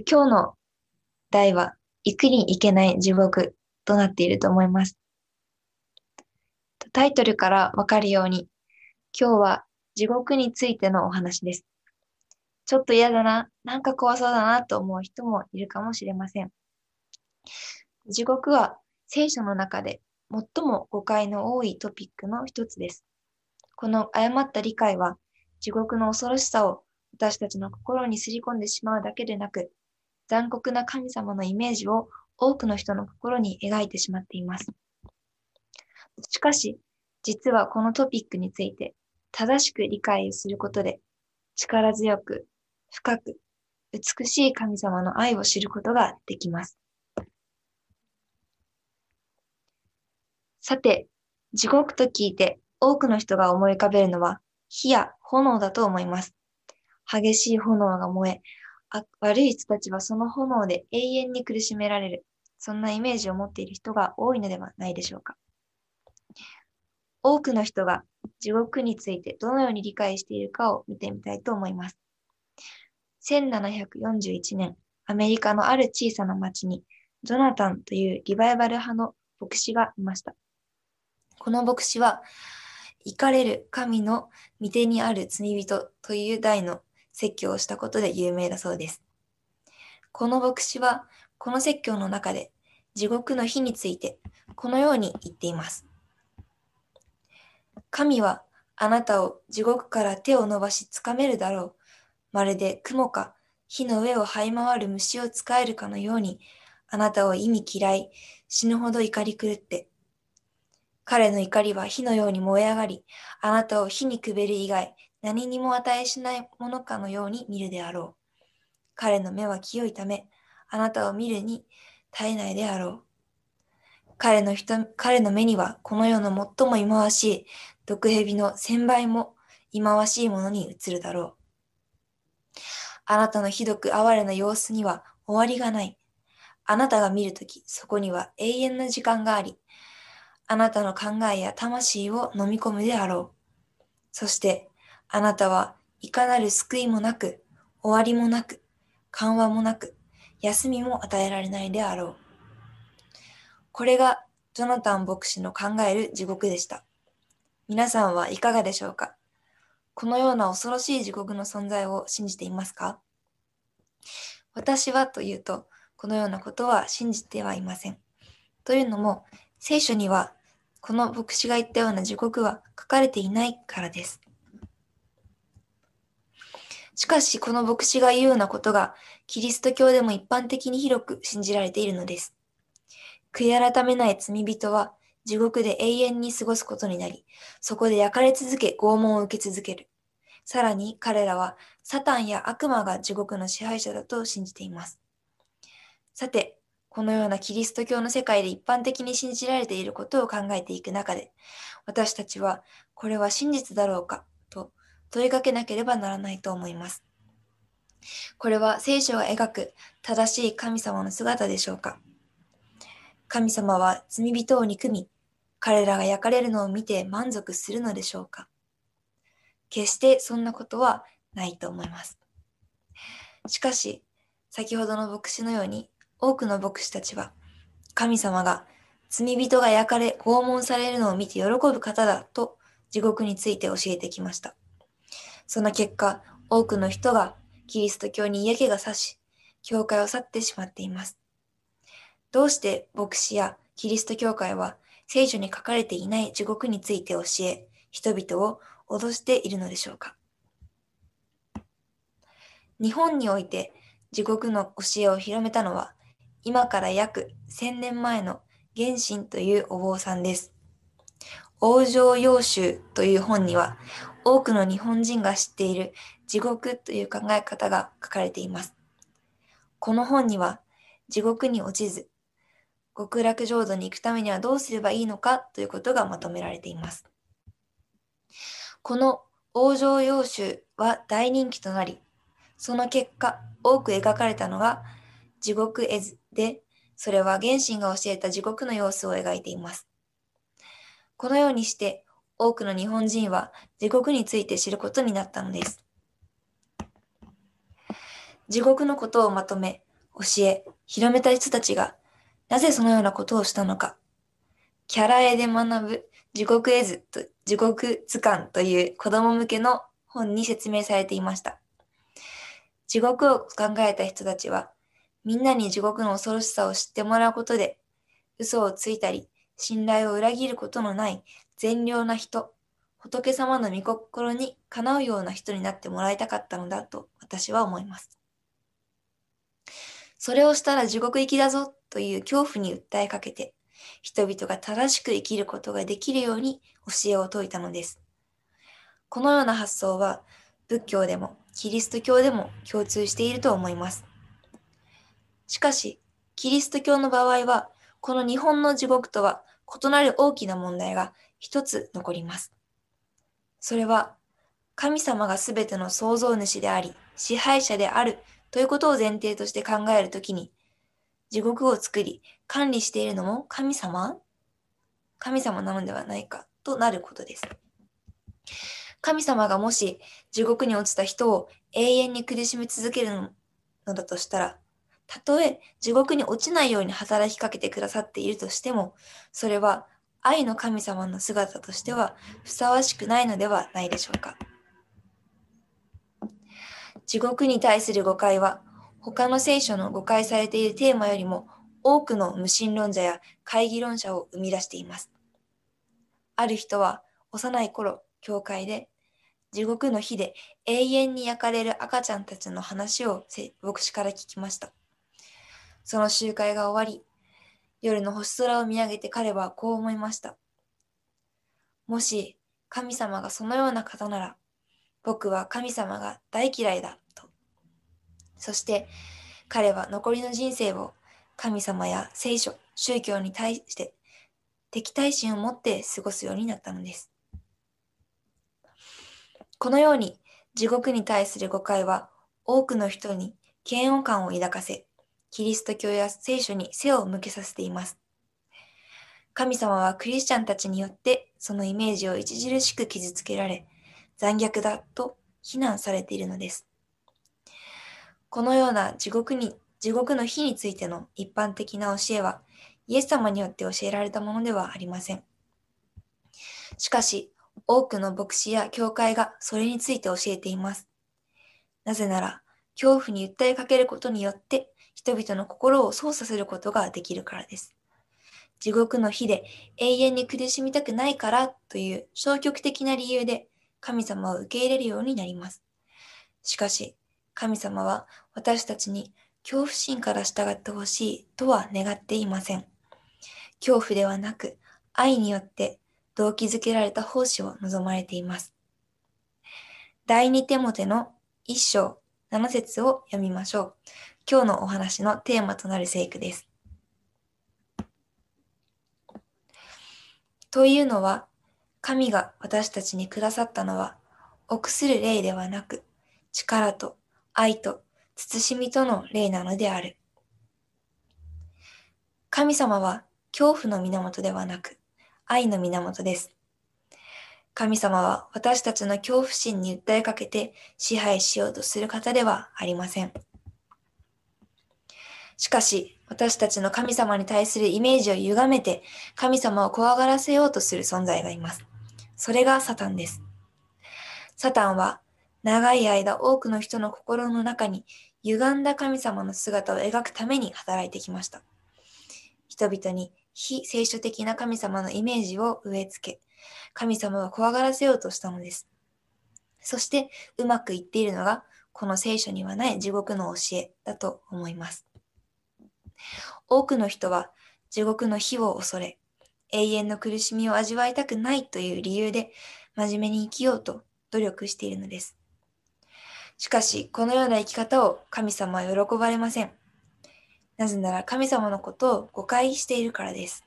今日の題は、行くに行けない地獄となっていると思います。タイトルからわかるように、今日は地獄についてのお話です。ちょっと嫌だな、なんか怖そうだなと思う人もいるかもしれません。地獄は聖書の中で最も誤解の多いトピックの一つです。この誤った理解は地獄の恐ろしさを私たちの心にすり込んでしまうだけでなく、残酷な神様のイメージを多くの人の心に描いてしまっています。しかし、実はこのトピックについて正しく理解することで、力強く、深く、美しい神様の愛を知ることができます。さて、地獄と聞いて多くの人が思い浮かべるのは火や炎だと思います。激しい炎が燃え、悪い人たちはその炎で永遠に苦しめられる。そんなイメージを持っている人が多いのではないでしょうか。多くの人が地獄についてどのように理解しているかを見てみたいと思います。1741年、アメリカのある小さな町に、ジョナタンというリバイバル派の牧師がいました。この牧師は、行かれる神の御手にある罪人という題の説教をしたことで有名だそうです。この牧師は、この説教の中で地獄の火についてこのように言っています。神はあなたを地獄から手を伸ばしつかめるだろう。まるで雲か火の上を這い回る虫を使えるかのように、あなたを意味嫌い、死ぬほど怒り狂って。彼の怒りは火のように燃え上がり、あなたを火にくべる以外、何にも値しないものかのように見るであろう。彼の目は清いため、あなたを見るに絶えないであろう。彼の人、彼の目にはこの世の最も忌まわしい毒蛇の千倍も忌まわしいものに映るだろう。あなたのひどく哀れな様子には終わりがない。あなたが見るとき、そこには永遠の時間があり、あなたの考えや魂を飲み込むであろう。そして、あなたはいかなる救いもなく、終わりもなく、緩和もなく、休みも与えられないであろう。これがジョナタン牧師の考える地獄でした。皆さんはいかがでしょうか？このような恐ろしい地獄の存在を信じていますか？私はというと、このようなことは信じてはいません。というのも、聖書には、この牧師が言ったような地獄は書かれていないからです。しかし、この牧師が言うようなことが、キリスト教でも一般的に広く信じられているのです。悔い改めない罪人は、地獄で永遠に過ごすことになり、そこで焼かれ続け拷問を受け続ける。さらに彼らはサタンや悪魔が地獄の支配者だと信じています。さて、このようなキリスト教の世界で一般的に信じられていることを考えていく中で、私たちはこれは真実だろうか？問いかけなければならないと思います。これは聖書が描く正しい神様の姿でしょうか？神様は罪人を憎み、彼らが焼かれるのを見て満足するのでしょうか？決してそんなことはないと思います。しかし、先ほどの牧師のように、多くの牧師たちは、神様が罪人が焼かれ、拷問されるのを見て喜ぶ方だと地獄について教えてきました。その結果、多くの人がキリスト教に嫌気がさし、教会を去ってしまっています。どうして牧師やキリスト教会は聖書に書かれていない地獄について教え、人々を脅しているのでしょうか日本において地獄の教えを広めたのは、今から約1000年前の原神というお坊さんです。往生要集という本には、多くの日本人が知っている地獄という考え方が書かれています。この本には、地獄に落ちず、極楽浄土に行くためにはどうすればいいのかということがまとめられています。この往生要集は大人気となり、その結果、多く描かれたのが地獄絵図で、それは原神が教えた地獄の様子を描いています。このようにして、多くの日本人は地獄について知ることになったのです。地獄のことをまとめ、教え、広めた人たちが、なぜそのようなことをしたのか。キャラ絵で学ぶ地獄絵図と地獄図鑑という子供向けの本に説明されていました。地獄を考えた人たちは、みんなに地獄の恐ろしさを知ってもらうことで、嘘をついたり、信頼を裏切ることのない善良な人、仏様の御心にかなうような人になってもらいたかったのだと私は思います。それをしたら地獄行きだぞという恐怖に訴えかけて、人々が正しく生きることができるように教えを説いたのです。このような発想は仏教でもキリスト教でも共通していると思います。しかし、キリスト教の場合は、この日本の地獄とは異なる大きな問題が一つ残ります。それは、神様がすべての創造主であり、支配者であるということを前提として考えるときに、地獄を作り、管理しているのも神様？神様なのではないかとなることです。神様がもし地獄に落ちた人を永遠に苦しみ続けるのだとしたら、たとえ地獄に落ちないように働きかけてくださっているとしても、それは愛の神様の姿としてはふさわしくないのではないでしょうか。地獄に対する誤解は、他の聖書の誤解されているテーマよりも多くの無神論者や会議論者を生み出しています。ある人は幼い頃、教会で地獄の火で永遠に焼かれる赤ちゃんたちの話を牧師から聞きました。その集会が終わり、夜の星空を見上げて彼はこう思いました。もし神様がそのような方なら、僕は神様が大嫌いだと。そして彼は残りの人生を神様や聖書、宗教に対して敵対心を持って過ごすようになったのです。このように地獄に対する誤解は多くの人に嫌悪感を抱かせ、キリスト教や聖書に背を向けさせています。神様はクリスチャンたちによってそのイメージを著しく傷つけられ、残虐だと非難されているのです。このような地獄に、地獄の火についての一般的な教えは、イエス様によって教えられたものではありません。しかし、多くの牧師や教会がそれについて教えています。なぜなら、恐怖に訴えかけることによって人々の心を操作することができるからです。地獄の火で永遠に苦しみたくないからという消極的な理由で神様を受け入れるようになります。しかし、神様は私たちに恐怖心から従ってほしいとは願っていません。恐怖ではなく愛によって動機づけられた奉仕を望まれています。第二手モテの一章七節を読みましょう。今日のお話のテーマとなる聖句です。というのは、神が私たちにくださったのは、臆する霊ではなく、力と愛と慎みとの霊なのである。神様は恐怖の源ではなく、愛の源です。神様は私たちの恐怖心に訴えかけて支配しようとする方ではありません。しかし、私たちの神様に対するイメージを歪めて、神様を怖がらせようとする存在がいます。それがサタンです。サタンは、長い間多くの人の心の中に歪んだ神様の姿を描くために働いてきました。人々に非聖書的な神様のイメージを植え付け、神様を怖がらせようとしたのです。そして、うまくいっているのが、この聖書にはない地獄の教えだと思います。多くの人は地獄の火を恐れ、永遠の苦しみを味わいたくないという理由で真面目に生きようと努力しているのです。しかし、このような生き方を神様は喜ばれません。なぜなら神様のことを誤解しているからです。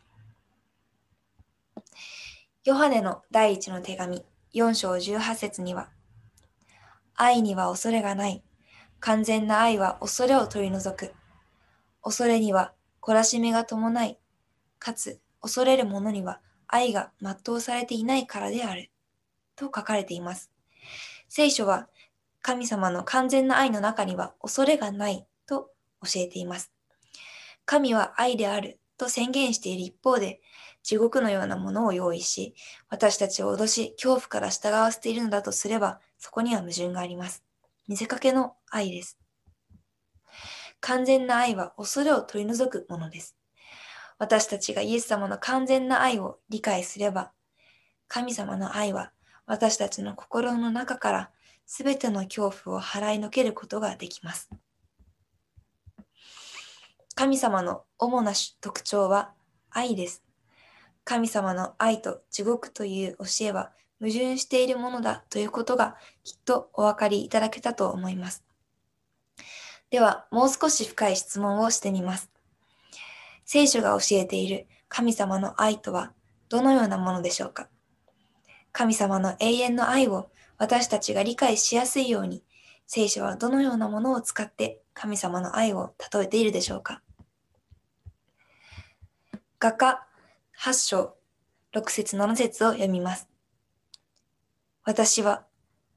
ヨハネの第一の手紙4章18節には、愛には恐れがない。完全な愛は恐れを取り除く。恐れには懲らしめが伴い、かつ恐れる者には愛が全うされていないからである。と書かれています。聖書は神様の完全な愛の中には恐れがないと教えています。神は愛であると宣言している一方で、地獄のようなものを用意し、私たちを脅し、恐怖から従わせているのだとすれば、そこには矛盾があります。見せかけの愛です。完全な愛は恐れを取り除くものです。私たちがイエス様の完全な愛を理解すれば、神様の愛は私たちの心の中からすべての恐怖を払いのけることができます。神様の主な特徴は愛です。神様の愛と地獄という教えは矛盾しているものだということがきっとお分かりいただけたと思います。では、もう少し深い質問をしてみます。聖書が教えている神様の愛とはどのようなものでしょうか？神様の永遠の愛を私たちが理解しやすいように、聖書はどのようなものを使って神様の愛を例えているでしょうか？画家8章6節7節を読みます。私は、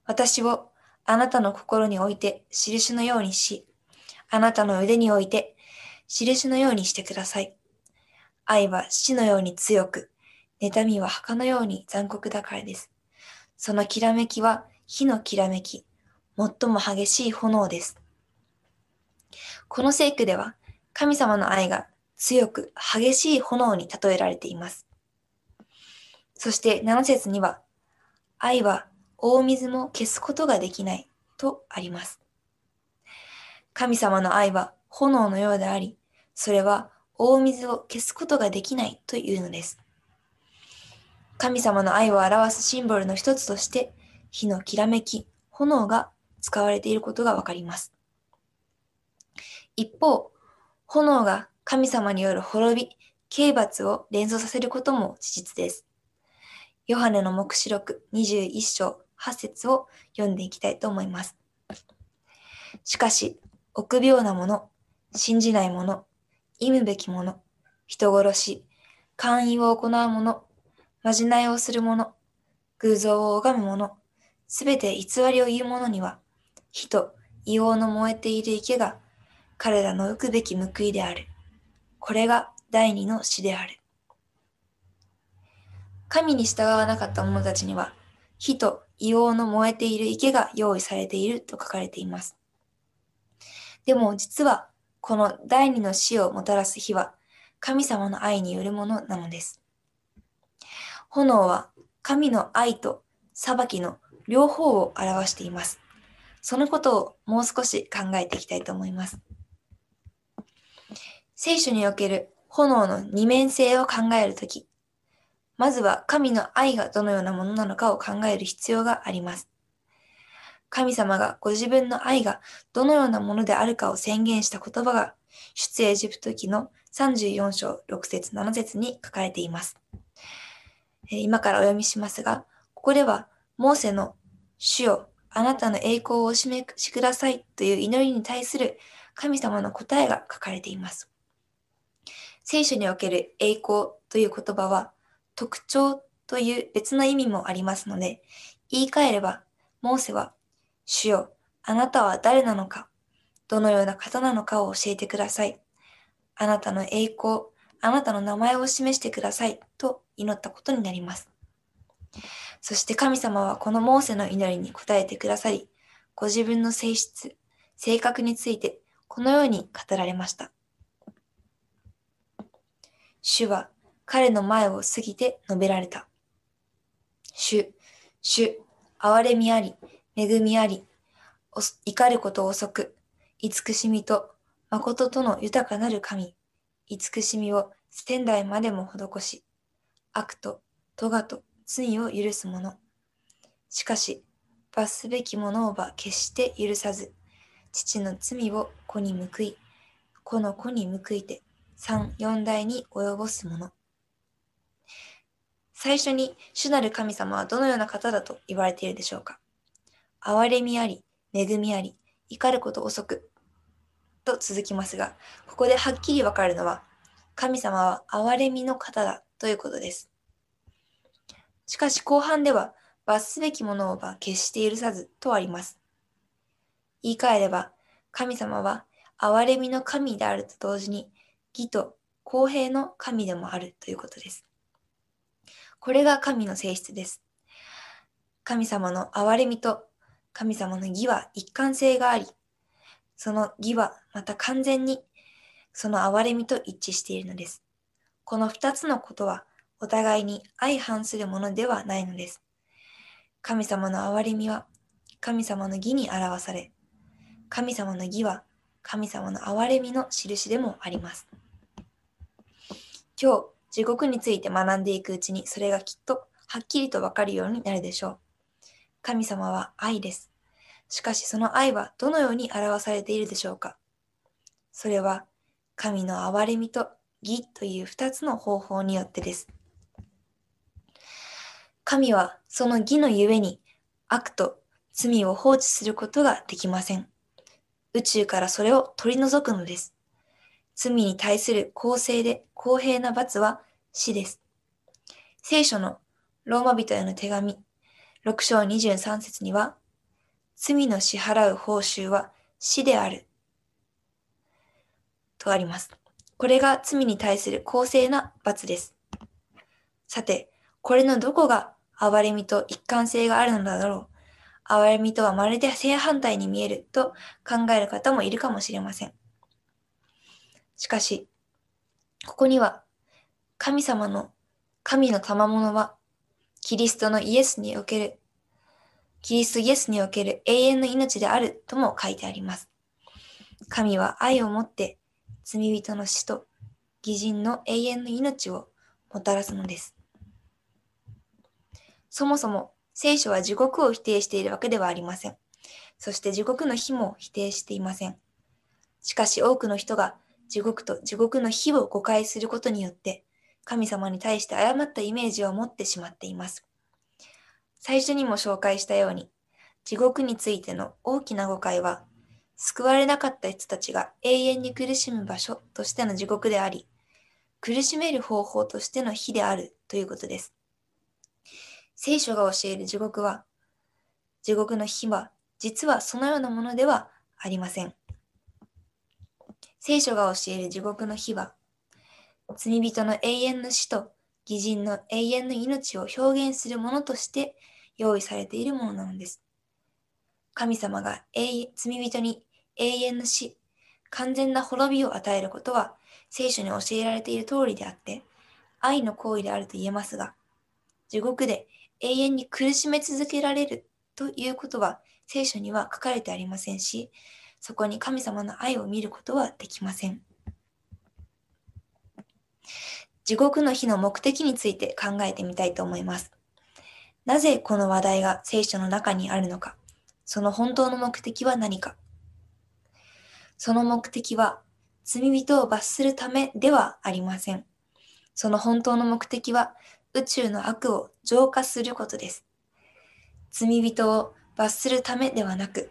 私をあなたの心に置いて印のようにし、あなたの腕に置いて印のようにしてください。愛は死のように強く、妬みは墓のように残酷だからです。そのきらめきは火のきらめき、最も激しい炎です。この聖句では、神様の愛が強く激しい炎に例えられています。そして7節には、愛は大水も消すことができないとあります。神様の愛は炎のようであり、それは大水を消すことができないというのです。神様の愛を表すシンボルの一つとして、火のきらめき、炎が使われていることがわかります。一方、炎が神様による滅び、刑罰を連想させることも事実です。ヨハネの目視録21章8節を読んでいきたいと思います。しかし、臆病な者、信じない者、忌むべき者、人殺し、勧誘を行う者、まじないをする者、偶像を拝む者、すべて偽りを言う者には、火と硫黄の燃えている池が彼らの受くべき報いである。これが第二の死である。神に従わなかった者たちには、火と硫黄の燃えている池が用意されていると書かれています。でも実は、この第二の死をもたらす火は、神様の愛によるものなのです。炎は神の愛と裁きの両方を表しています。そのことをもう少し考えていきたいと思います。聖書における炎の二面性を考えるとき、まずは神の愛がどのようなものなのかを考える必要があります。神様がご自分の愛がどのようなものであるかを宣言した言葉が出エジプト記の34章6節7節に書かれています。今からお読みしますが、ここでは、モーセの主よ、あなたの栄光をお示しくださいという祈りに対する神様の答えが書かれています。聖書における栄光という言葉は、特徴という別の意味もありますので、言い換えれば、モーセは、主よ、あなたは誰なのか、どのような方なのかを教えてください。あなたの栄光、あなたの名前を示してくださいと祈ったことになります。そして神様はこのモーセの祈りに応えてくださり、ご自分の性質、性格についてこのように語られました。主は彼の前を過ぎて述べられた。主、主、憐れみあり、恵みあり、怒ること遅く、慈しみと誠との豊かなる神、慈しみを仙台までも施し、悪と咎と罪を許す者。しかし、罰すべき者をば決して許さず、父の罪を子に報い、子の子に報いて、三、四代に及ぼす者。最初に主なる神様はどのような方だと言われているでしょうか？憐れみあり、恵みあり、怒ること遅く。と続きますが、ここではっきりわかるのは、神様は憐れみの方だということです。しかし後半では、罰すべきものをば決して許さずとあります。言い換えれば、神様は憐れみの神であると同時に、義と公平の神でもあるということです。これが神の性質です。神様の憐れみと神様の義は一貫性があり、その義はまた完全にその憐れみと一致しているのです。この二つのことはお互いに相反するものではないのです。神様の憐れみは神様の義に表され、神様の義は神様の憐れみの印でもあります。今日、地獄について学んでいくうちにそれがきっとはっきりとわかるようになるでしょう。神様は愛です。しかしその愛はどのように表されているでしょうか？それは神の憐れみと義という二つの方法によってです。神はその義のゆえに悪と罪を放置することができません。宇宙からそれを取り除くのです。罪に対する公正で公平な罰は死です。聖書のローマ人への手紙6章23節には、罪の支払う報酬は死である。とあります。これが罪に対する公正な罰です。さて、これのどこが憐れみと一貫性があるのだろう。憐れみとはまるで正反対に見えると考える方もいるかもしれません。しかし、ここには神様の神の賜物はキリストのイエスにおける、キリストイエスにおける永遠の命であるとも書いてあります。神は愛をもって罪人の死と義人の永遠の命をもたらすのです。そもそも聖書は地獄を否定しているわけではありません。そして地獄の火も否定していません。しかし多くの人が地獄と地獄の火を誤解することによって神様に対して誤ったイメージを持ってしまっています。最初にも紹介したように、地獄についての大きな誤解は、救われなかった人たちが永遠に苦しむ場所としての地獄であり、苦しめる方法としての火であるということです。聖書が教える地獄は、地獄の火は実はそのようなものではありません。聖書が教える地獄の火は、罪人の永遠の死と義人の永遠の命を表現するものとして用意されているものなのです。神様が罪人に永遠の死、完全な滅びを与えることは聖書に教えられている通りであって、愛の行為であると言えますが、地獄で永遠に苦しめ続けられるということは聖書には書かれてありませんし、そこに神様の愛を見ることはできません。地獄の日の目的について考えてみたいと思います。なぜこの話題が聖書の中にあるのか、その本当の目的は何か。その目的は罪人を罰するためではありません。その本当の目的は宇宙の悪を浄化することです。罪人を罰するためではなく、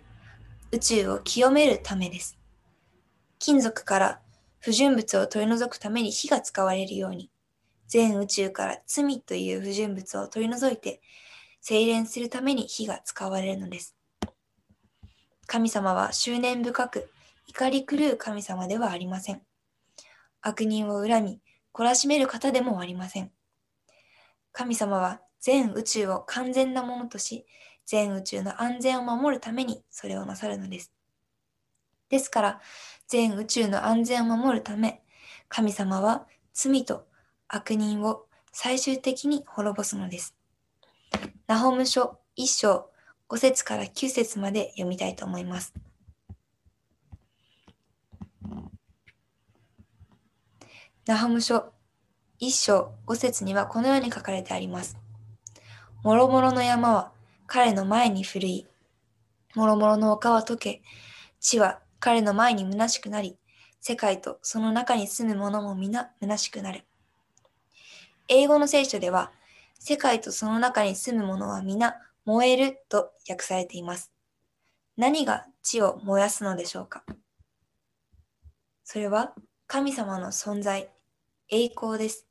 宇宙を清めるためです。金属から不純物を取り除くために火が使われるように、全宇宙から罪という不純物を取り除いて、精錬するために火が使われるのです。神様は執念深く怒り狂う神様ではありません。悪人を恨み、懲らしめる方でもありません。神様は全宇宙を完全なものとし、全宇宙の安全を守るためにそれをなさるのです。ですから、全宇宙の安全を守るため、神様は罪と悪人を最終的に滅ぼすのです。ナホム書1章5節から9節まで読みたいと思います。ナホム書1章5節にはこのように書かれてあります。もろもろの山は彼の前に古い。もろもろの丘は溶け、地は彼の前に虚しくなり、世界とその中に住む者も皆虚しくなる。英語の聖書では、世界とその中に住む者は皆燃えると訳されています。何が地を燃やすのでしょうか？それは神様の存在、栄光です。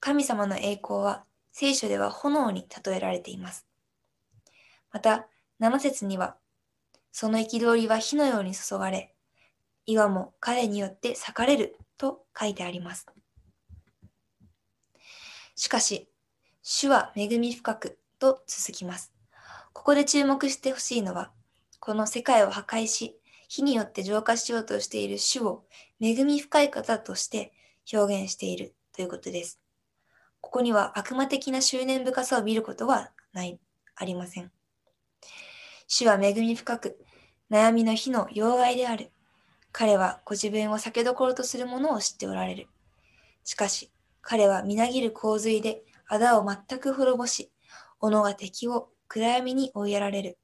神様の栄光は聖書では炎に例えられています。また、7節にはその憤りは火のように注がれ、岩も彼によって裂かれると書いてあります。しかし、主は恵み深くと続きます。ここで注目してほしいのは、この世界を破壊し、火によって浄化しようとしている主を恵み深い方として表現しているということです。ここには悪魔的な執念深さを見ることはない、ありません。主は恵み深く、悩みの火の要害である。彼はご自分を避けどころとするものを知っておられる。しかし、彼はみなぎる洪水で仇を全く滅ぼし、斧が敵を暗闇に追いやられる。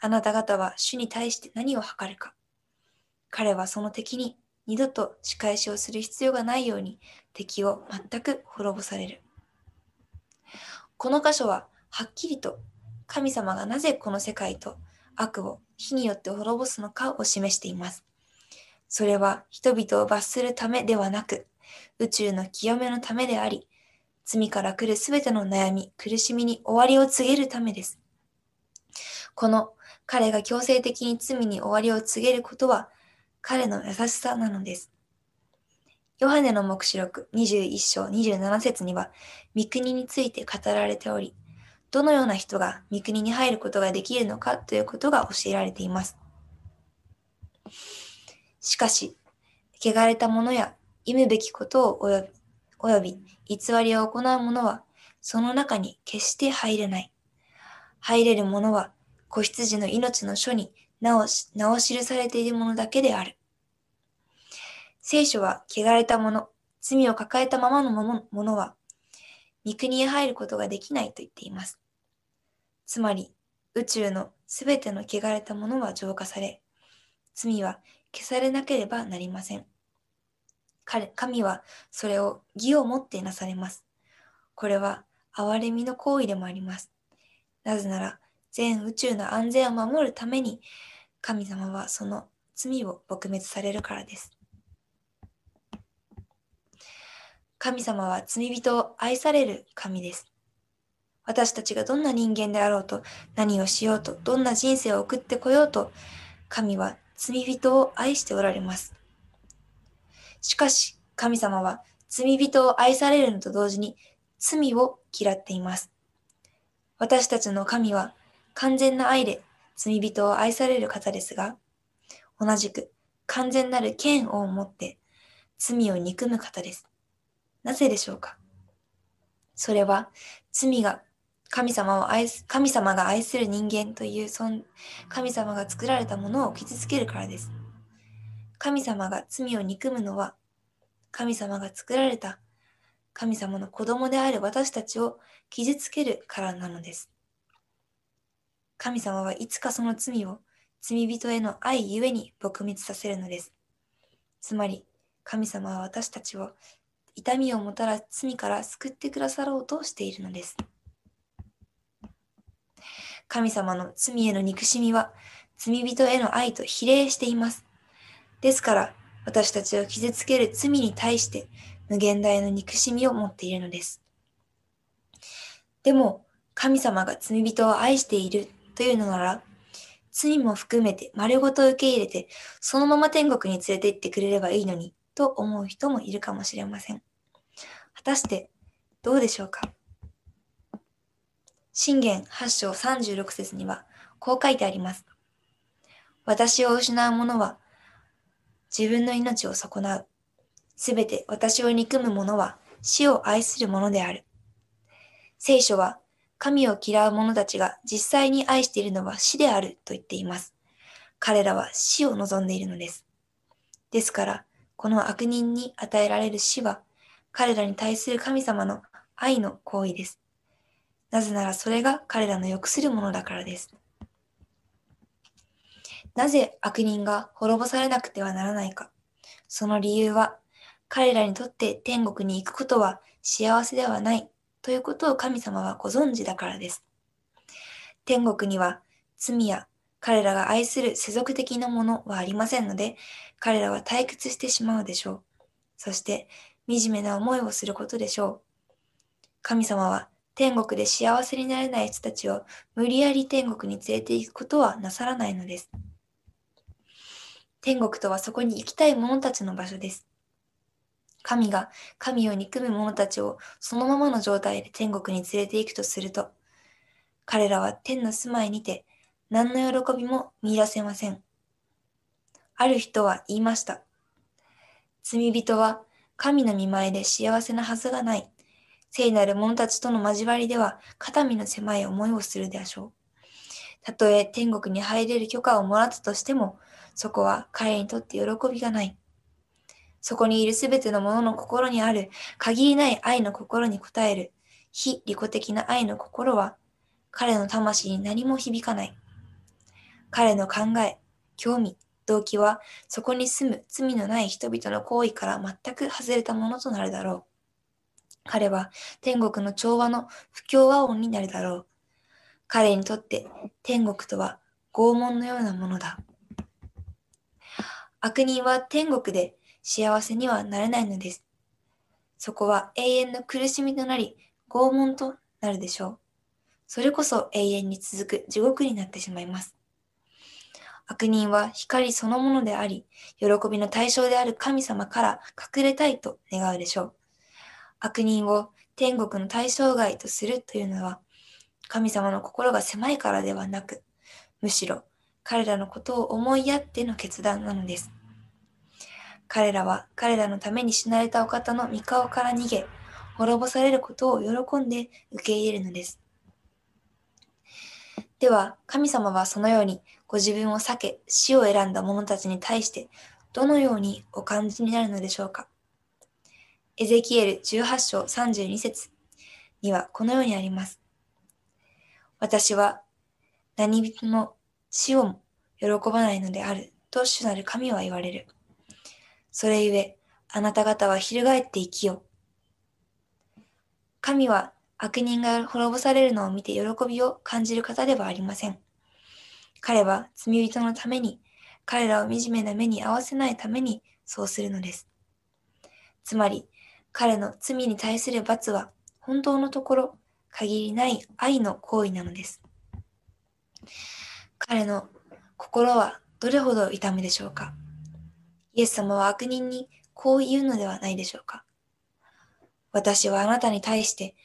あなた方は主に対して何を図るか。彼はその敵に二度と仕返しをする必要がないように敵を全く滅ぼされる。この箇所ははっきりと神様がなぜこの世界と悪を火によって滅ぼすのかを示しています。それは人々を罰するためではなく、宇宙の清めのためであり、罪から来るすべての悩み、苦しみに終わりを告げるためです。この彼が強制的に罪に終わりを告げることは、彼の優しさなのです。ヨハネの目視録21章27節には、御国について語られており、どのような人が御国に入ることができるのかということが教えられています。しかし、汚れた者や忌むべきことを及び、び偽りを行う者は、その中に決して入れない。入れる者は、子羊の命の書に名を名を記されているものだけである。聖書は汚れた者、罪を抱えたままのものは、御国へ入ることができないと言っています。つまり、宇宙のすべての汚れたものは浄化され、罪は消されなければなりません。神はそれを義をもってなされます。これは憐れみの行為でもあります。なぜなら、全宇宙の安全を守るために、神様はその罪を撲滅されるからです。神様は罪人を愛される神です。私たちがどんな人間であろうと、何をしようと、どんな人生を送ってこようと、神は罪人を愛しておられます。しかし、神様は罪人を愛されるのと同時に罪を嫌っています。私たちの神は完全な愛で罪人を愛される方ですが、同じく完全なる剣を持って罪を憎む方です。なぜでしょうか？それは罪が神様を愛す、神様が愛する人間という神様が作られたものを傷つけるからです。神様が罪を憎むのは、神様が作られた神様の子供である私たちを傷つけるからなのです。神様はいつかその罪を罪人への愛ゆえに撲滅させるのです。つまり、神様は私たちを痛みをもたらす罪から救ってくださろうとしているのです。神様の罪への憎しみは罪人への愛と比例しています。ですから、私たちを傷つける罪に対して無限大の憎しみを持っているのです。でも、神様が罪人を愛しているというのなら、罪も含めて丸ごと受け入れて、そのまま天国に連れて行ってくれればいいのに、と思う人もいるかもしれません。果たして、どうでしょうか？信玄8章36節には、こう書いてあります。私を失う者は、自分の命を損なう。すべて私を憎む者は、死を愛する者である。聖書は、神を嫌う者たちが実際に愛しているのは死であると言っています。彼らは死を望んでいるのです。ですから、この悪人に与えられる死は、彼らに対する神様の愛の行為です。なぜならそれが彼らの欲するものだからです。なぜ悪人が滅ぼされなくてはならないか。その理由は、彼らにとって天国に行くことは幸せではないということを神様はご存知だからです。天国には罪や彼らが愛する世俗的なものはありませんので、彼らは退屈してしまうでしょう。そして、惨めな思いをすることでしょう。神様は天国で幸せになれない人たちを無理やり天国に連れて行くことはなさらないのです。天国とはそこに行きたい者たちの場所です。神が神を憎む者たちをそのままの状態で天国に連れて行くとすると、彼らは天の住まいにて何の喜びも見出せません。ある人は言いました。罪人は神の見前で幸せなはずがない。聖なる者たちとの交わりでは肩身の狭い思いをするでしょう。たとえ天国に入れる許可をもらったとしても、そこは彼にとって喜びがない。そこにいるすべての者の心にある限りない愛の心に応える非利己的な愛の心は彼の魂に何も響かない。彼の考え、興味、動機はそこに住む罪のない人々の行為から全く外れたものとなるだろう。彼は天国の調和の不協和音になるだろう。彼にとって天国とは拷問のようなものだ。悪人は天国で幸せにはなれないのです。そこは永遠の苦しみとなり、拷問となるでしょう。それこそ永遠に続く地獄になってしまいます。悪人は光そのものであり、喜びの対象である神様から隠れたいと願うでしょう。悪人を天国の対象外とするというのは、神様の心が狭いからではなく、むしろ彼らのことを思いやっての決断なのです。彼らは彼らのために死なれたお方の御顔から逃げ、滅ぼされることを喜んで受け入れるのです。では、神様はそのようにご自分を避け死を選んだ者たちに対してどのようにお感じになるのでしょうか。エゼキエル18章32節にはこのようにあります。私は何人の死をも喜ばないのであると主なる神は言われる。それゆえ、あなた方は翻って生きよう。神は悪人が滅ぼされるのを見て喜びを感じる方ではありません。彼は罪人のために、彼らを惨めな目に合わせないためにそうするのです。つまり、彼の罪に対する罰は本当のところ限りない愛の行為なのです。彼の心はどれほど痛むでしょうか？イエス様は悪人にこう言うのではないでしょうか？私はあなたに対して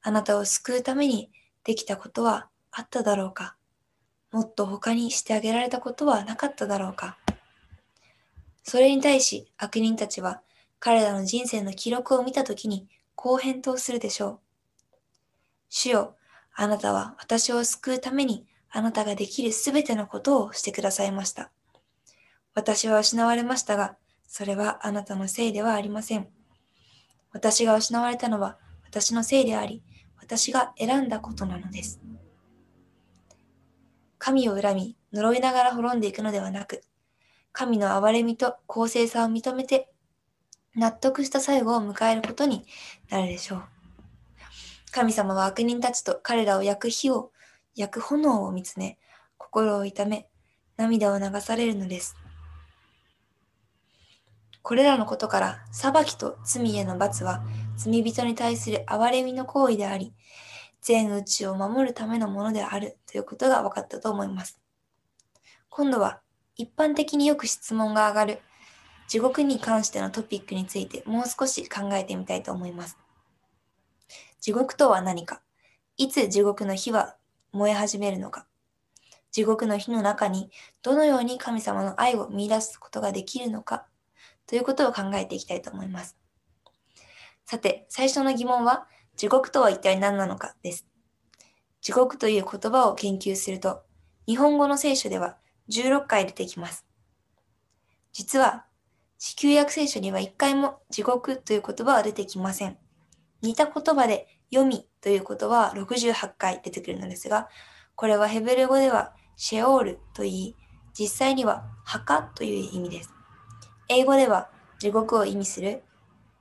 あなたを救うためにできたことはあっただろうか？もっと他にしてあげられたことはなかっただろうか？それに対し悪人たちは彼らの人生の記録を見たときにこう返答するでしょう。主よ、あなたは私を救うためにあなたができるすべてのことをしてくださいました。私は失われましたが、それはあなたのせいではありません。私が失われたのは私のせいであり、私が選んだことなのです。神を恨み、呪いながら滅んでいくのではなく、神の憐れみと公正さを認めて納得した最後を迎えることになるでしょう。神様は悪人たちと彼らを焼く火を、焼く炎を見つめ、心を痛め、涙を流されるのです。これらのことから、裁きと罪への罰は、罪人に対する憐れみの行為であり、全宇宙を守るためのものであるということが分かったと思います。今度は、一般的によく質問が上がる地獄に関してのトピックについてもう少し考えてみたいと思います。地獄とは何か？いつ地獄の火は燃え始めるのか？地獄の火の中にどのように神様の愛を見出すことができるのか？ということを考えていきたいと思います。さて、最初の疑問は、地獄とは一体何なのかです。地獄という言葉を研究すると、日本語の聖書では16回出てきます。実は、地球約聖書には一回も地獄という言葉は出てきません。似た言葉で読みという言葉は68回出てくるのですが、これはヘブル語ではシェオールと言い、実際には墓という意味です。英語では地獄を意味する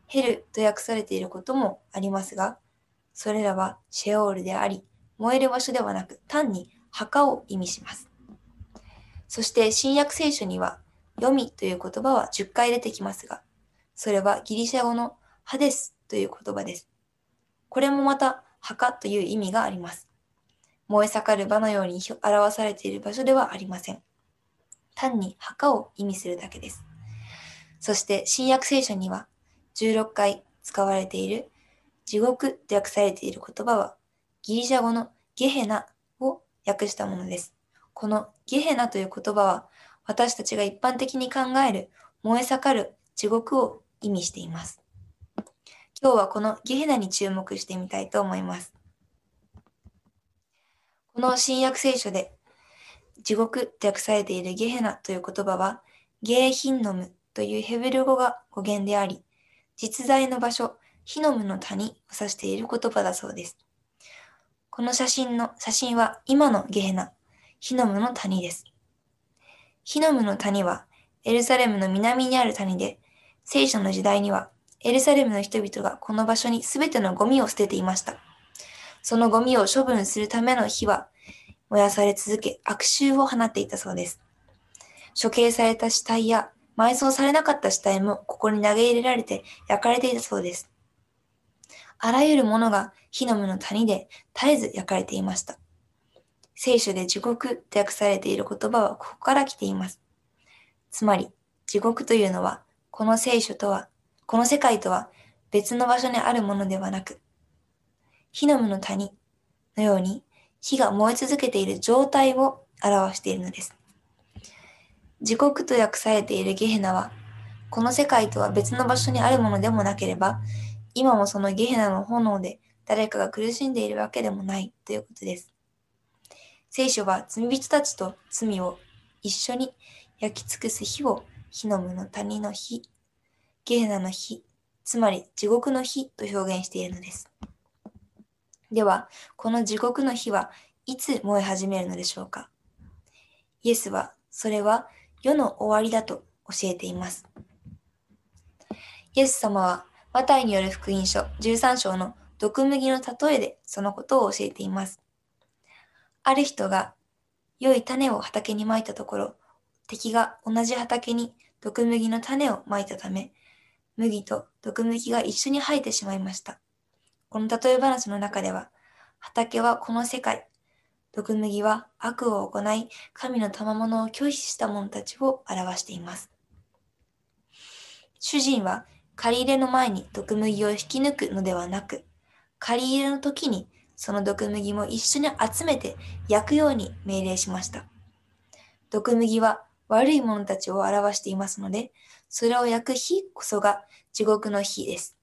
ヘルと訳されていることもありますが、それらはシェオールであり、燃える場所ではなく単に墓を意味します。そして新約聖書には読みという言葉は10回出てきますが、それはギリシャ語のハデスという言葉です。これもまた墓という意味があります。燃え盛る場のように表されている場所ではありません。単に墓を意味するだけです。そして新約聖書には16回使われている地獄と訳されている言葉はギリシャ語のゲヘナを訳したものです。このゲヘナという言葉は私たちが一般的に考える燃え盛る地獄を意味しています。今日はこのゲヘナに注目してみたいと思います。この新約聖書で地獄と訳されているゲヘナという言葉はゲーヒンノムというヘブル語が語源であり、実在の場所、ヒノムの谷を指している言葉だそうです。この写真の、写真は今のゲヘナ、ヒノムの谷です。ヒノムの谷はエルサレムの南にある谷で、聖書の時代にはエルサレムの人々がこの場所に全てのゴミを捨てていました。そのゴミを処分するための火は燃やされ続け悪臭を放っていたそうです。処刑された死体や埋葬されなかった死体もここに投げ入れられて焼かれていたそうです。あらゆるものが火の無の谷で絶えず焼かれていました。聖書で地獄と訳されている言葉はここから来ています。つまり、地獄というのは、この聖書とは、この世界とは別の場所にあるものではなく、火の無の谷のように火が燃え続けている状態を表しているのです。地獄と訳されているゲヘナは、この世界とは別の場所にあるものでもなければ、今もそのゲヘナの炎で誰かが苦しんでいるわけでもないということです。聖書は罪人たちと罪を一緒に焼き尽くす火を火の無の谷の火、ゲヘナの火、つまり地獄の火と表現しているのです。では、この地獄の火はいつ燃え始めるのでしょうか？イエスは、それは世の終わりだと教えています。イエス様は、マタイによる福音書13章の毒麦の例えでそのことを教えています。ある人が良い種を畑にまいたところ、敵が同じ畑に毒麦の種をまいたため、麦と毒麦が一緒に生えてしまいました。この例え話の中では、畑はこの世界、毒麦は悪を行い、神の賜物を拒否した者たちを表しています。主人は借り入れの前に毒麦を引き抜くのではなく、借り入れの時にその毒麦も一緒に集めて焼くように命令しました。毒麦は悪い者たちを表していますので、それを焼く火こそが地獄の火です。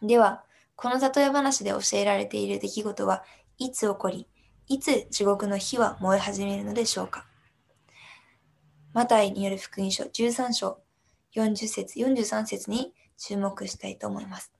では、この例え話で教えられている出来事はいつ起こり、いつ地獄の火は燃え始めるのでしょうかマタイによる福音書13章40節43節に注目したいと思います。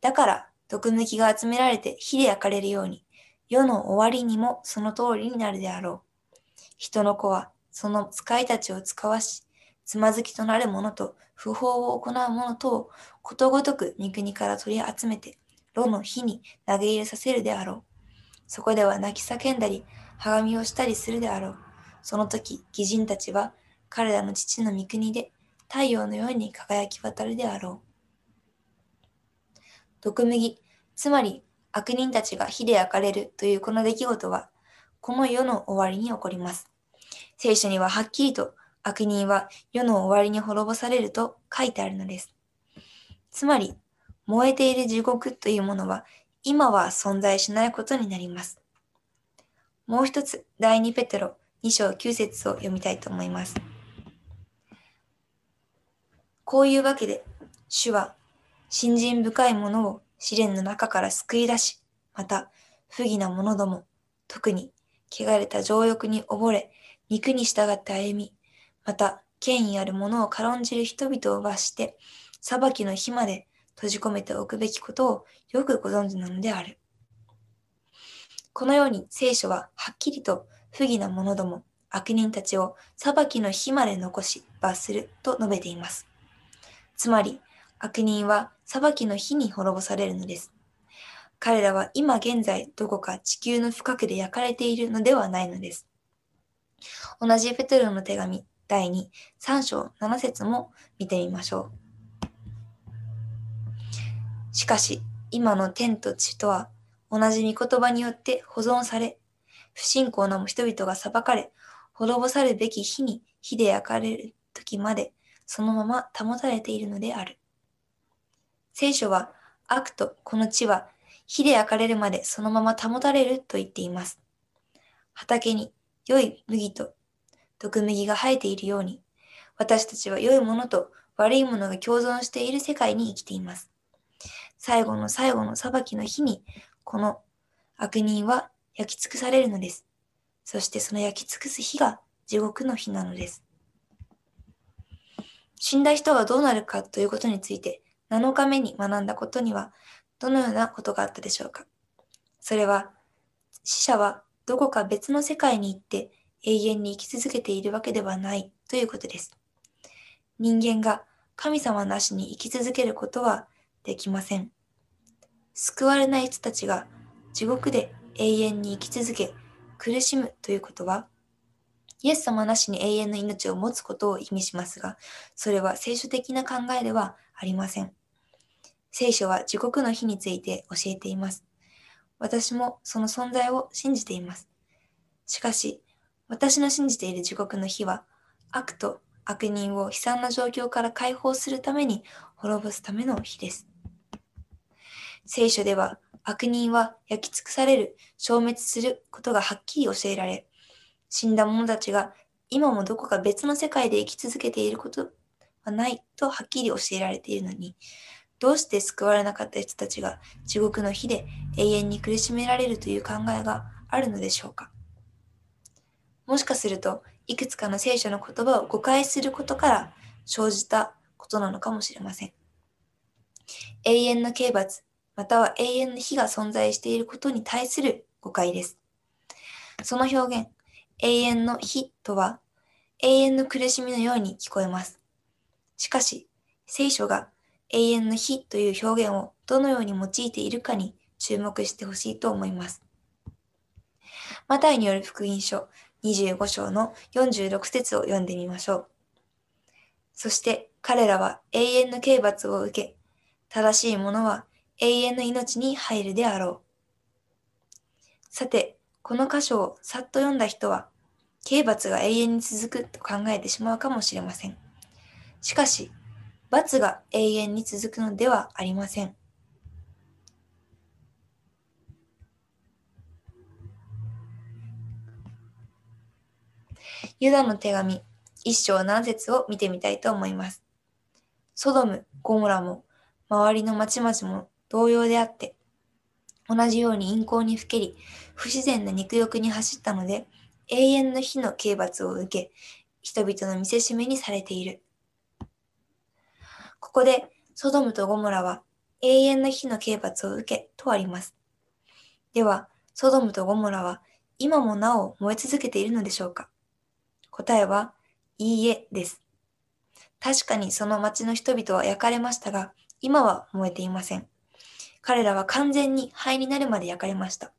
だから、毒抜きが集められて火で焼かれるように、世の終わりにもその通りになるであろう。人の子はその使いたちを使わし、つまずきとなる者と不法を行う者とをことごとく三国から取り集めて、炉の火に投げ入れさせるであろう。そこでは泣き叫んだり、はがみをしたりするであろう。その時、義人たちは彼らの父の御国で太陽のように輝き渡るであろう。毒麦、つまり悪人たちが火で焼かれるというこの出来事は、この世の終わりに起こります。聖書にははっきりと悪人は世の終わりに滅ぼされると書いてあるのです。つまり、燃えている地獄というものは今は存在しないことになります。もう一つ、第2ペテロ2章9節を読みたいと思います。こういうわけで、主は、信心深い者を試練の中から救い出し、また、不義な者ども、特に、汚れた情欲に溺れ、肉に従って歩み、また、権威ある者を軽んじる人々を罰して、裁きの日まで閉じ込めておくべきことをよくご存知なのである。このように聖書ははっきりと不義な者ども、悪人たちを裁きの日まで残し罰すると述べています。つまり、悪人は裁きの日に滅ぼされるのです。彼らは今現在どこか地球の深くで焼かれているのではないのです。同じペテロの手紙第2、3章7節も見てみましょう。しかし、今の天と地とは同じ御言葉によって保存され、不信仰な人々が裁かれ、滅ぼされるべき火に火で焼かれる時までそのまま保たれているのである。聖書は悪とこの地は火で焼かれるまでそのまま保たれると言っています。畑に良い麦と毒麦が生えているように、私たちは良いものと悪いものが共存している世界に生きています。最後の最後の裁きの日に、この悪人は焼き尽くされるのです。そしてその焼き尽くす日が地獄の日なのです。死んだ人はどうなるかということについて7日目に学んだことにはどのようなことがあったでしょうか？それは死者はどこか別の世界に行って永遠に生き続けているわけではないということです。人間が神様なしに生き続けることはできません。救われない人たちが地獄で永遠に生き続け苦しむということはイエス様なしに永遠の命を持つことを意味しますが、それは聖書的な考えではありません。聖書は地獄の日について教えています。私もその存在を信じています。しかし、私の信じている地獄の日は、悪と悪人を悲惨な状況から解放するために滅ぼすための日です。聖書では悪人は焼き尽くされる、消滅することがはっきり教えられ、死んだ者たちが今もどこか別の世界で生き続けていることはないとはっきり教えられているのに、どうして救われなかった人たちが地獄の火で永遠に苦しめられるという考えがあるのでしょうか？もしかすると、いくつかの聖書の言葉を誤解することから生じたことなのかもしれません。永遠の刑罰、または永遠の火が存在していることに対する誤解です。その表現、永遠の火とは永遠の苦しみのように聞こえます。しかし、聖書が永遠の火という表現をどのように用いているかに注目してほしいと思います。マタイによる福音書25章の46節を読んでみましょう。そして彼らは永遠の刑罰を受け、正しい者は永遠の命に入るであろう。さて、この箇所をさっと読んだ人は、刑罰が永遠に続くと考えてしまうかもしれません。しかし、罰が永遠に続くのではありません。ユダの手紙一章何節を見てみたいと思います。ソドム、ゴモラも、周りの町々も同様であって、同じように陰行にふけり、不自然な肉欲に走ったので、永遠の火の刑罰を受け、人々の見せしめにされている。ここで、ソドムとゴモラは永遠の火の刑罰を受けとあります。では、ソドムとゴモラは今もなお燃え続けているのでしょうか？答えは、いいえです。確かにその町の人々は焼かれましたが、今は燃えていません。彼らは完全に灰になるまで焼かれました。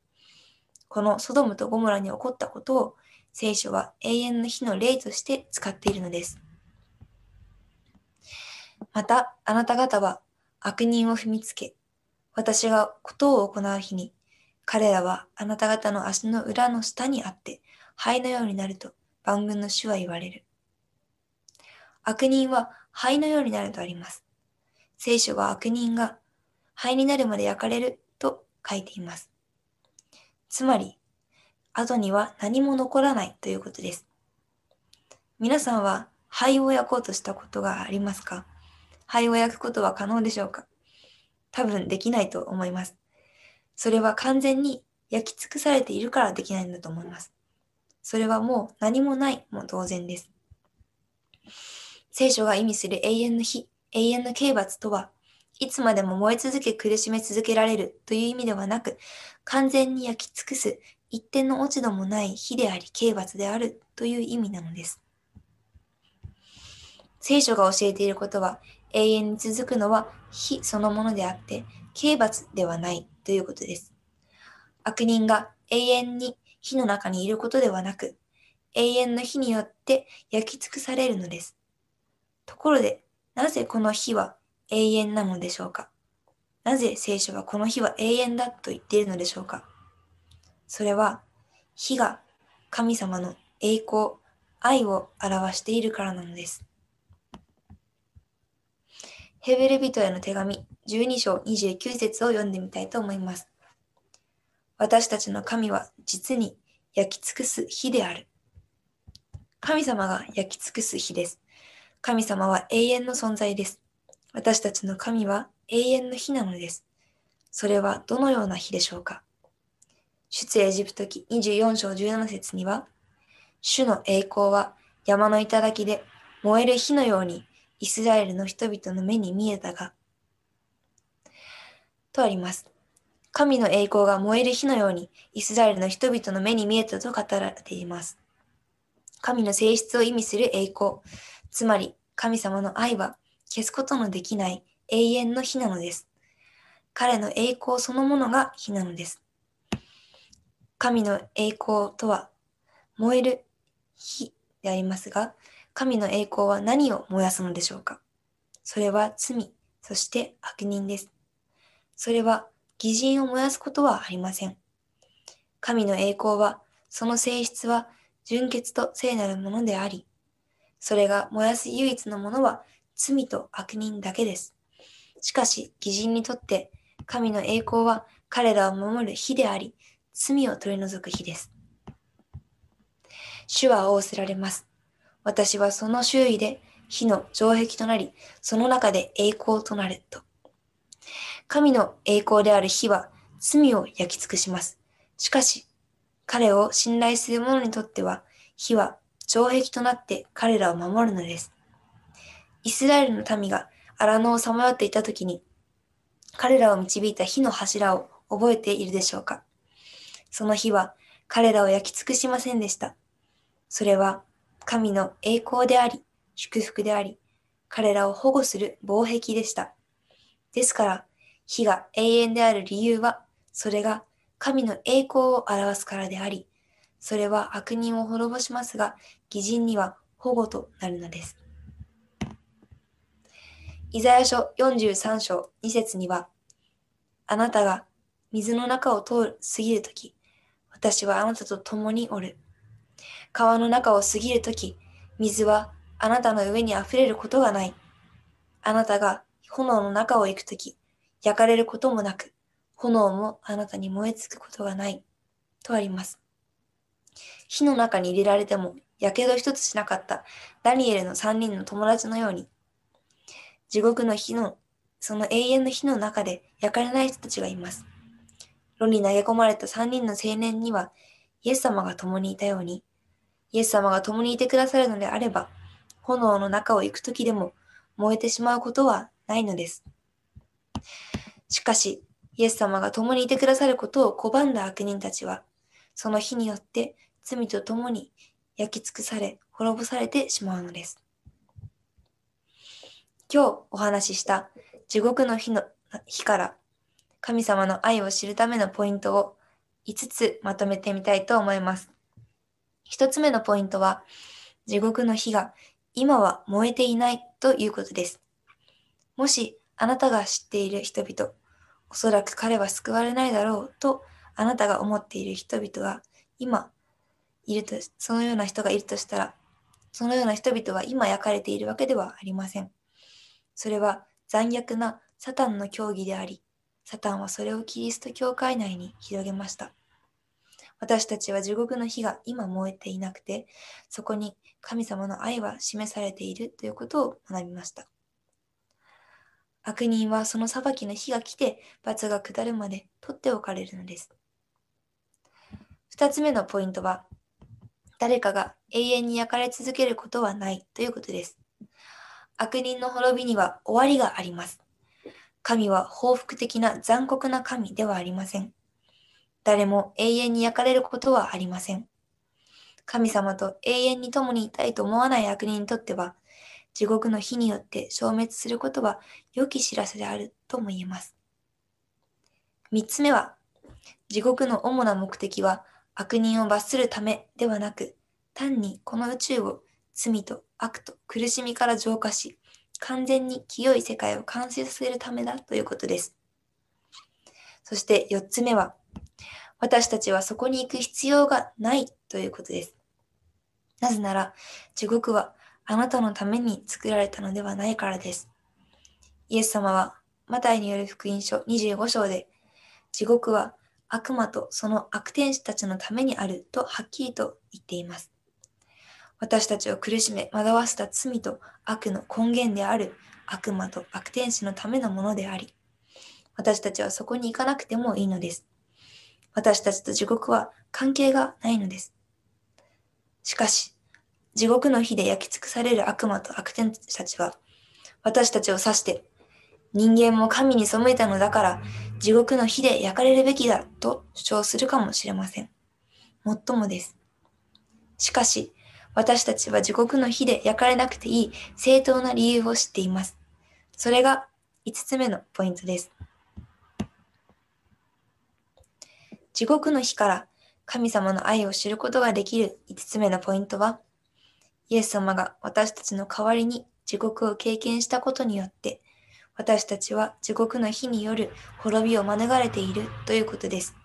このソドムとゴモラに起こったことを聖書は永遠の火の霊として使っているのです。また、あなた方は悪人を踏みつけ、私がことを行う日に、彼らはあなた方の足の裏の下にあって、灰のようになると万軍の主は言われる。悪人は灰のようになるとあります。聖書は悪人が灰になるまで焼かれると書いています。つまり、後には何も残らないということです。皆さんは灰を焼こうとしたことがありますか？灰を焼くことは可能でしょうか？多分できないと思います。それは完全に焼き尽くされているからできないんだと思います。それはもう何もないも同然です。聖書が意味する永遠の日、永遠の刑罰とは、いつまでも燃え続け苦しめ続けられるという意味ではなく、完全に焼き尽くす一点の落ち度もない火であり刑罰であるという意味なのです。聖書が教えていることは、永遠に続くのは火そのものであって、刑罰ではないということです。悪人が永遠に火の中にいることではなく、永遠の火によって焼き尽くされるのです。ところで、なぜこの火は永遠なのでしょうか？なぜ聖書はこの日は永遠だと言っているのでしょうか？それは、火が神様の栄光、愛を表しているからなのです。ヘベル人への手紙12章29節を読んでみたいと思います。私たちの神は実に焼き尽くす火である。神様が焼き尽くす火です。神様は永遠の存在です。私たちの神は永遠の火なのです。それはどのような火でしょうか出エジプト記24章17節には、主の栄光は山の頂で燃える火のようにイスラエルの人々の目に見えたが、とあります。神の栄光が燃える火のようにイスラエルの人々の目に見えたと語られています。神の性質を意味する栄光、つまり神様の愛は消すことのできない永遠の火なのです。彼の栄光そのものが火なのです。神の栄光とは燃える火でありますが、神の栄光は何を燃やすのでしょうか？それは罪、そして悪人です。それは偽人を燃やすことはありません。神の栄光は、その性質は純潔と聖なるものであり、それが燃やす唯一のものは罪と悪人だけです。しかし、偽人にとって神の栄光は彼らを守る火であり、罪を取り除く火です。主は仰せられます。私はその周囲で火の城壁となり、その中で栄光となると。神の栄光である火は罪を焼き尽くします。しかし、彼を信頼する者にとっては、火は城壁となって彼らを守るのです。イスラエルの民が荒野をさまよっていた時に、彼らを導いた火の柱を覚えているでしょうかその火は彼らを焼き尽くしませんでした。それは神の栄光であり、祝福であり、彼らを保護する防壁でした。ですから、火が永遠である理由は、それが神の栄光を表すからであり、それは悪人を滅ぼしますが、義人には保護となるのです。イザヤ書43章2節には、あなたが水の中を通る過ぎるとき、私はあなたと共におる。川の中を過ぎるとき、水はあなたの上に溢れることがない。あなたが炎の中を行くとき、焼かれることもなく、炎もあなたに燃え尽くことがない。とあります。火の中に入れられても、やけど一つしなかったダニエルの三人の友達のように、地獄の火の、その永遠の火の中で焼かれない人たちがいます。炉に投げ込まれた三人の青年には、イエス様が共にいたように、イエス様が共にいてくださるのであれば、炎の中を行くときでも燃えてしまうことはないのです。しかし、イエス様が共にいてくださることを拒んだ悪人たちは、その火によって罪と共に焼き尽くされ、滅ぼされてしまうのです。今日お話しした地獄の火の火から神様の愛を知るためのポイントを5つまとめてみたいと思います。一つ目のポイントは、地獄の火が今は燃えていないということです。もしあなたが知っている人々、おそらく彼は救われないだろうとあなたが思っている人々が今いると、そのような人がいるとしたら、そのような人々は今焼かれているわけではありません。それは残虐なサタンの教義であり、サタンはそれをキリスト教会内に広げました。私たちは地獄の火が今燃えていなくて、そこに神様の愛は示されているということを学びました。悪人はその裁きの日が来て罰が下るまで取っておかれるのです。二つ目のポイントは、誰かが永遠に焼かれ続けることはないということです。悪人の滅びには終わりがあります。神は報復的な残酷な神ではありません。誰も永遠に焼かれることはありません。神様と永遠に共にいたいと思わない悪人にとっては、地獄の火によって消滅することは良き知らせであるとも言えます。三つ目は、地獄の主な目的は悪人を罰するためではなく、単にこの宇宙を罪と悪と苦しみから浄化し、完全に清い世界を完成させるためだということです。そして4つ目は、私たちはそこに行く必要がないということです。なぜなら、地獄はあなたのために作られたのではないからです。イエス様は、マタイによる福音書25章で、地獄は悪魔とその悪天使たちのためにあるとはっきりと言っています。私たちを苦しめ惑わせた罪と悪の根源である悪魔と悪天使のためのものであり、私たちはそこに行かなくてもいいのです。私たちと地獄は関係がないのです。しかし、地獄の火で焼き尽くされる悪魔と悪天使たちは、私たちを指して、人間も神に背いたのだから、地獄の火で焼かれるべきだと主張するかもしれません。もっともです。しかし、私たちは地獄の火で焼かれなくていい正当な理由を知っています。それが5つ目のポイントです。地獄の火から神様の愛を知ることができる5つ目のポイントは、イエス様が私たちの代わりに地獄を経験したことによって、私たちは地獄の火による滅びを免れているということです。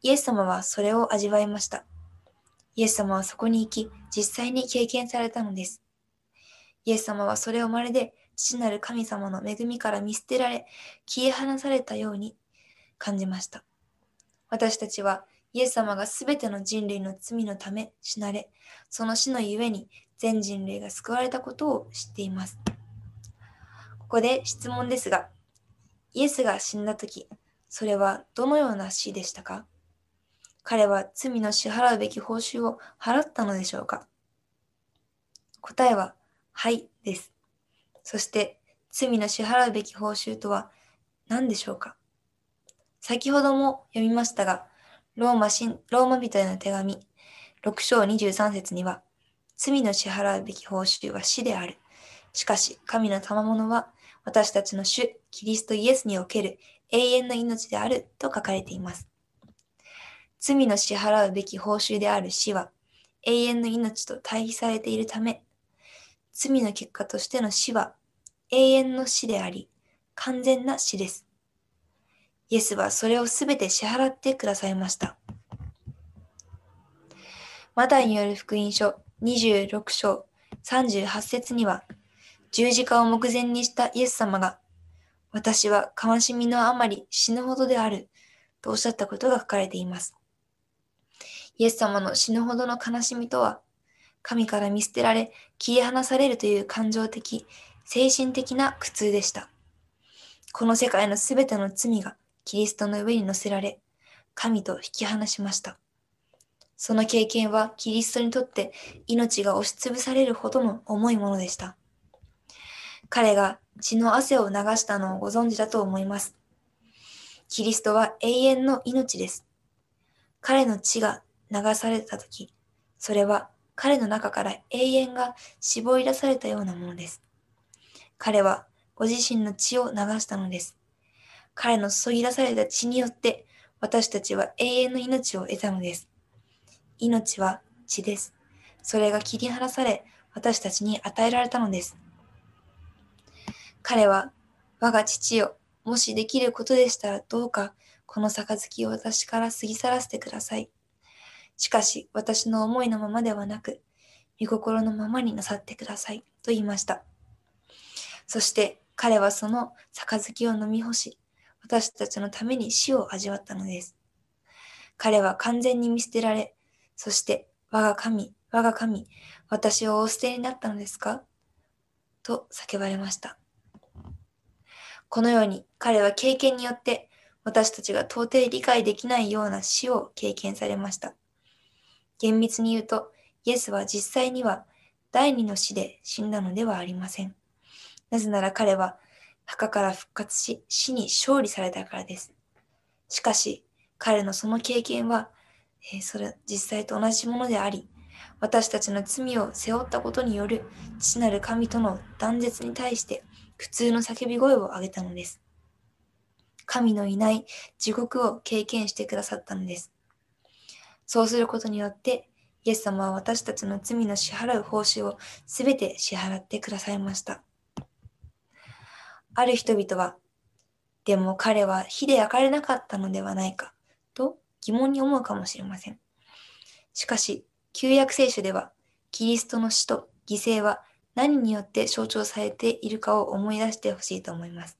イエス様はそれを味わいました。イエス様はそこに行き、実際に経験されたのです。イエス様はそれをまるで父なる神様の恵みから見捨てられ、消え離されたように感じました。私たちはイエス様がすべての人類の罪のため死なれ、その死のゆえに全人類が救われたことを知っています。ここで質問ですが、イエスが死んだとき、それはどのような死でしたか？彼は罪の支払うべき報酬を払ったのでしょうか？答えは、はいです。そして、罪の支払うべき報酬とは何でしょうか？先ほども読みましたが、ローマ神ローマ人への手紙6章23節には、罪の支払うべき報酬は死である。しかし、神の賜物は私たちの主、キリストイエスにおける永遠の命であると書かれています。罪の支払うべき報酬である死は永遠の命と対比されているため、罪の結果としての死は永遠の死であり、完全な死です。イエスはそれをすべて支払ってくださいました。マタイによる福音書26章38節には、十字架を目前にしたイエス様が、私は悲しみのあまり死ぬほどであるとおっしゃったことが書かれています。イエス様の死ぬほどの悲しみとは、神から見捨てられ、消え離されるという感情的、精神的な苦痛でした。この世界のすべての罪がキリストの上に乗せられ、神と引き離しました。その経験はキリストにとって命が押しつぶされるほどの重いものでした。彼が血の汗を流したのをご存知だと思います。キリストは永遠の命です。彼の血が流されたとき、それは彼の中から永遠が絞り出されたようなものです。彼はご自身の血を流したのです。彼の注ぎ出された血によって私たちは永遠の命を得たのです。命は血です。それが切り離され私たちに与えられたのです。彼は我が父よ、もしできることでしたらどうかこの杯を私から過ぎ去らせてください。しかし、私の思いのままではなく、御心のままになさってください。と言いました。そして彼はその杯を飲み干し、私たちのために死を味わったのです。彼は完全に見捨てられ、そして我が神、我が神、私をお捨てになったのですか？と叫ばれました。このように彼は経験によって私たちが到底理解できないような死を経験されました。厳密に言うと、イエスは実際には第二の死で死んだのではありません。なぜなら彼は墓から復活し死に勝利されたからです。しかし、彼のその経験は、えー、それ実際と同じものであり、私たちの罪を背負ったことによる父なる神との断絶に対して苦痛の叫び声を上げたのです。神のいない地獄を経験してくださったのです。そうすることによって、イエス様は私たちの罪の支払う報酬をすべて支払ってくださいました。ある人々は、でも彼は火で焼かれなかったのではないかと疑問に思うかもしれません。しかし、旧約聖書では、キリストの死と犠牲は何によって象徴されているかを思い出してほしいと思います。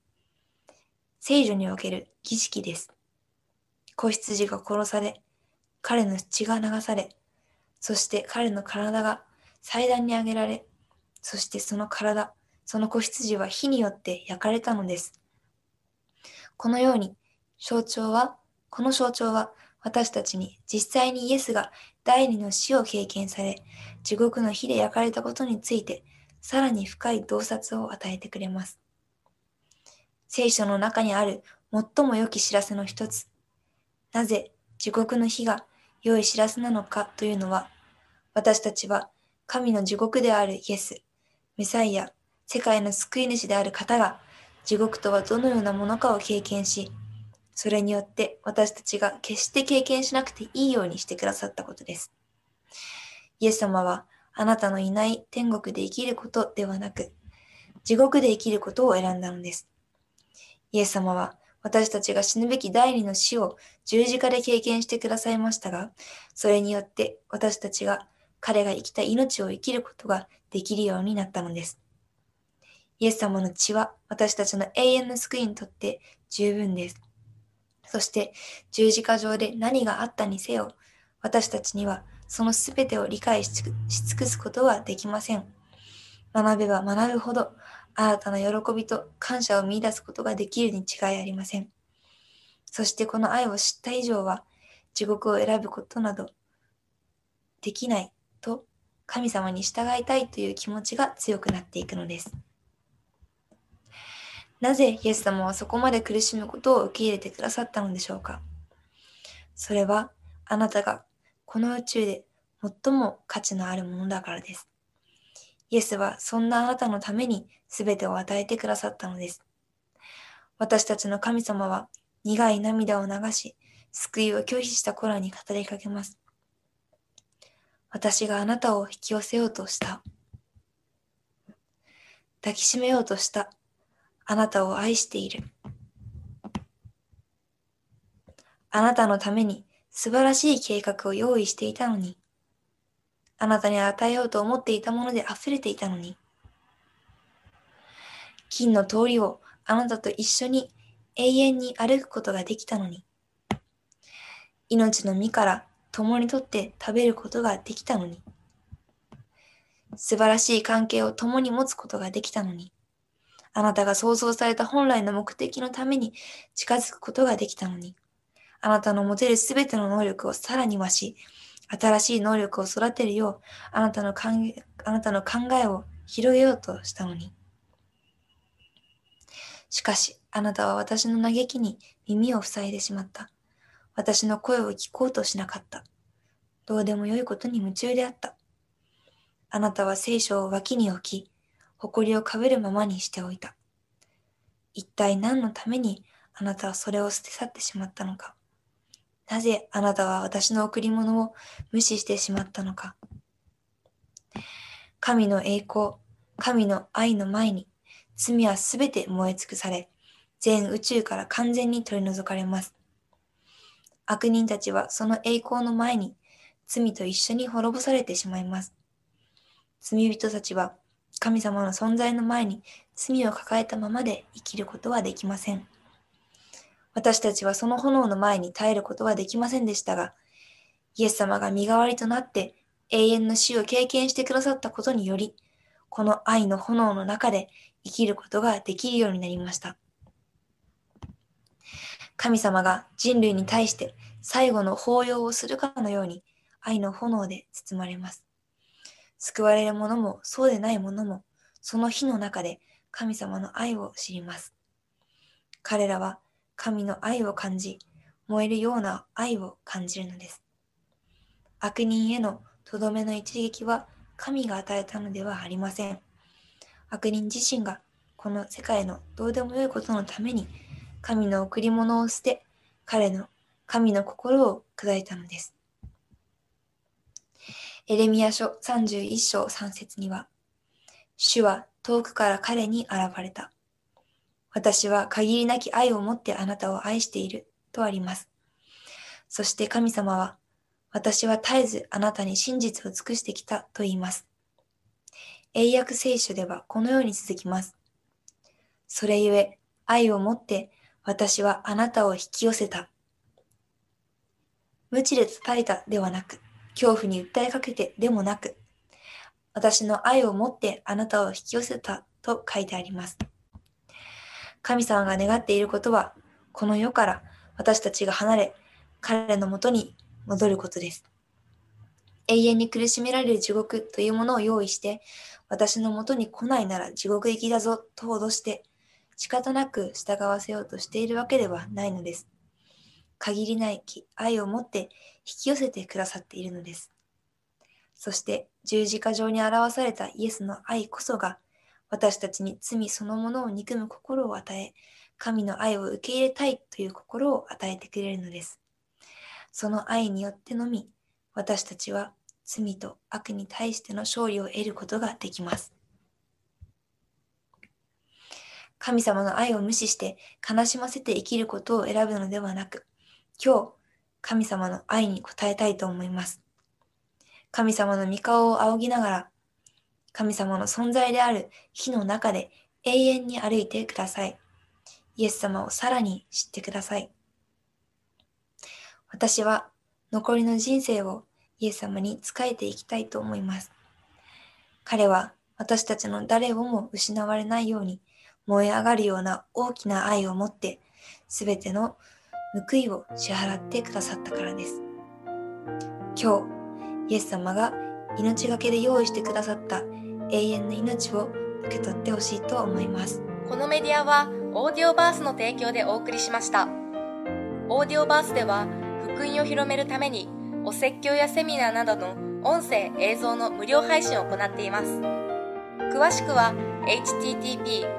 聖女における儀式です。子羊が殺され、彼の血が流され、そして彼の体が祭壇に上げられ、そしてその体、その子羊は火によって焼かれたのです。このように、象徴は、この象徴は私たちに実際にイエスが第二の死を経験され、地獄の火で焼かれたことについて、さらに深い洞察を与えてくれます。聖書の中にある最も良き知らせの一つ、なぜ地獄の火が良い知らせなのかというのは、私たちは神の地獄であるイエス、メサイア、世界の救い主である方が地獄とはどのようなものかを経験し、それによって私たちが決して経験しなくていいようにしてくださったことです。イエス様はあなたのいない天国で生きることではなく、地獄で生きることを選んだのです。イエス様は私たちが死ぬべき第二の死を十字架で経験してくださいましたが、それによって私たちが彼が生きた命を生きることができるようになったのです。イエス様の血は私たちの永遠の救いにとって十分です。そして十字架上で何があったにせよ、私たちにはそのすべてを理解し尽くすことはできません。学べば学ぶほど新たな喜びと感謝を見出すことができるに違いありません。そしてこの愛を知った以上は地獄を選ぶことなどできないと神様に従いたいという気持ちが強くなっていくのです。なぜイエス様はそこまで苦しむことを受け入れてくださったのでしょうか？それはあなたがこの宇宙で最も価値のあるものだからです。イエスはそんなあなたのために全てを与えてくださったのです。私たちの神様は苦い涙を流し、救いを拒否した頃に語りかけます。私があなたを引き寄せようとした。抱きしめようとした。あなたを愛している。あなたのために素晴らしい計画を用意していたのに、あなたに与えようと思っていたもので溢れていたのに、金の通りをあなたと一緒に永遠に歩くことができたのに、命の実から共にとって食べることができたのに、素晴らしい関係を共に持つことができたのに、あなたが想像された本来の目的のために近づくことができたのに、あなたの持てるすべての能力をさらに増し、新しい能力を育てるよう、あなたの考えあなたの考えを広げようとしたのに。しかし、あなたは私の嘆きに耳を塞いでしまった。私の声を聞こうとしなかった。どうでもよいことに夢中であった。あなたは聖書を脇に置き、誇りをかぶるままにしておいた。一体何のためにあなたはそれを捨て去ってしまったのか。なぜあなたは私の贈り物を無視してしまったのか。神の栄光、神の愛の前に罪はすべて燃え尽くされ、全宇宙から完全に取り除かれます。悪人たちはその栄光の前に罪と一緒に滅ぼされてしまいます。罪人たちは神様の存在の前に罪を抱えたままで生きることはできません。私たちはその炎の前に耐えることはできませんでしたが、イエス様が身代わりとなって永遠の死を経験してくださったことにより、この愛の炎の中で生きることができるようになりました。神様が人類に対して最後の法要をするかのように愛の炎で包まれます。救われる者もそうでない者も、その日の中で神様の愛を知ります。彼らは神の愛を感じ、燃えるような愛を感じるのです。悪人へのとどめの一撃は神が与えたのではありません。悪人自身がこの世界のどうでもよいことのために神の贈り物を捨て、彼の神の心を砕いたのです。エレミア書31章3節には、主は遠くから彼に現れた。私は限りなき愛を持ってあなたを愛しているとあります。そして神様は、私は絶えずあなたに真実を尽くしてきたと言います。英訳聖書ではこのように続きます。それゆえ、愛を持って私はあなたを引き寄せた。無知で叩いたではなく、恐怖に訴えかけてでもなく、私の愛を持ってあなたを引き寄せたと書いてあります。神様が願っていることは、この世から私たちが離れ、彼らのもとに戻ることです。永遠に苦しめられる地獄というものを用意して、私のもとに来ないなら地獄行きだぞと脅して、仕方なく従わせようとしているわけではないのです。限りない愛を持って引き寄せてくださっているのです。そして十字架上に表されたイエスの愛こそが私たちに罪そのものを憎む心を与え、神の愛を受け入れたいという心を与えてくれるのです。その愛によってのみ、私たちは罪と悪に対しての勝利を得ることができます。神様の愛を無視して悲しませて生きることを選ぶのではなく、今日、神様の愛に応えたいと思います。神様の御顔を仰ぎながら、神様の存在である火の中で永遠に歩いてください。イエス様をさらに知ってください。私は残りの人生をイエス様に仕えていきたいと思います。彼は私たちの誰をも失われないように燃え上がるような大きな愛を持ってすべての報いを支払ってくださったからです。今日、イエス様が命がけで用意してくださった永遠の命を受け取ってほしいと思います。このメディアはオーディオバースの提供でお送りしました。オーディオバースでは福音を広めるためにお説教やセミナーなどの音声映像の無料配信を行っています。詳しくは http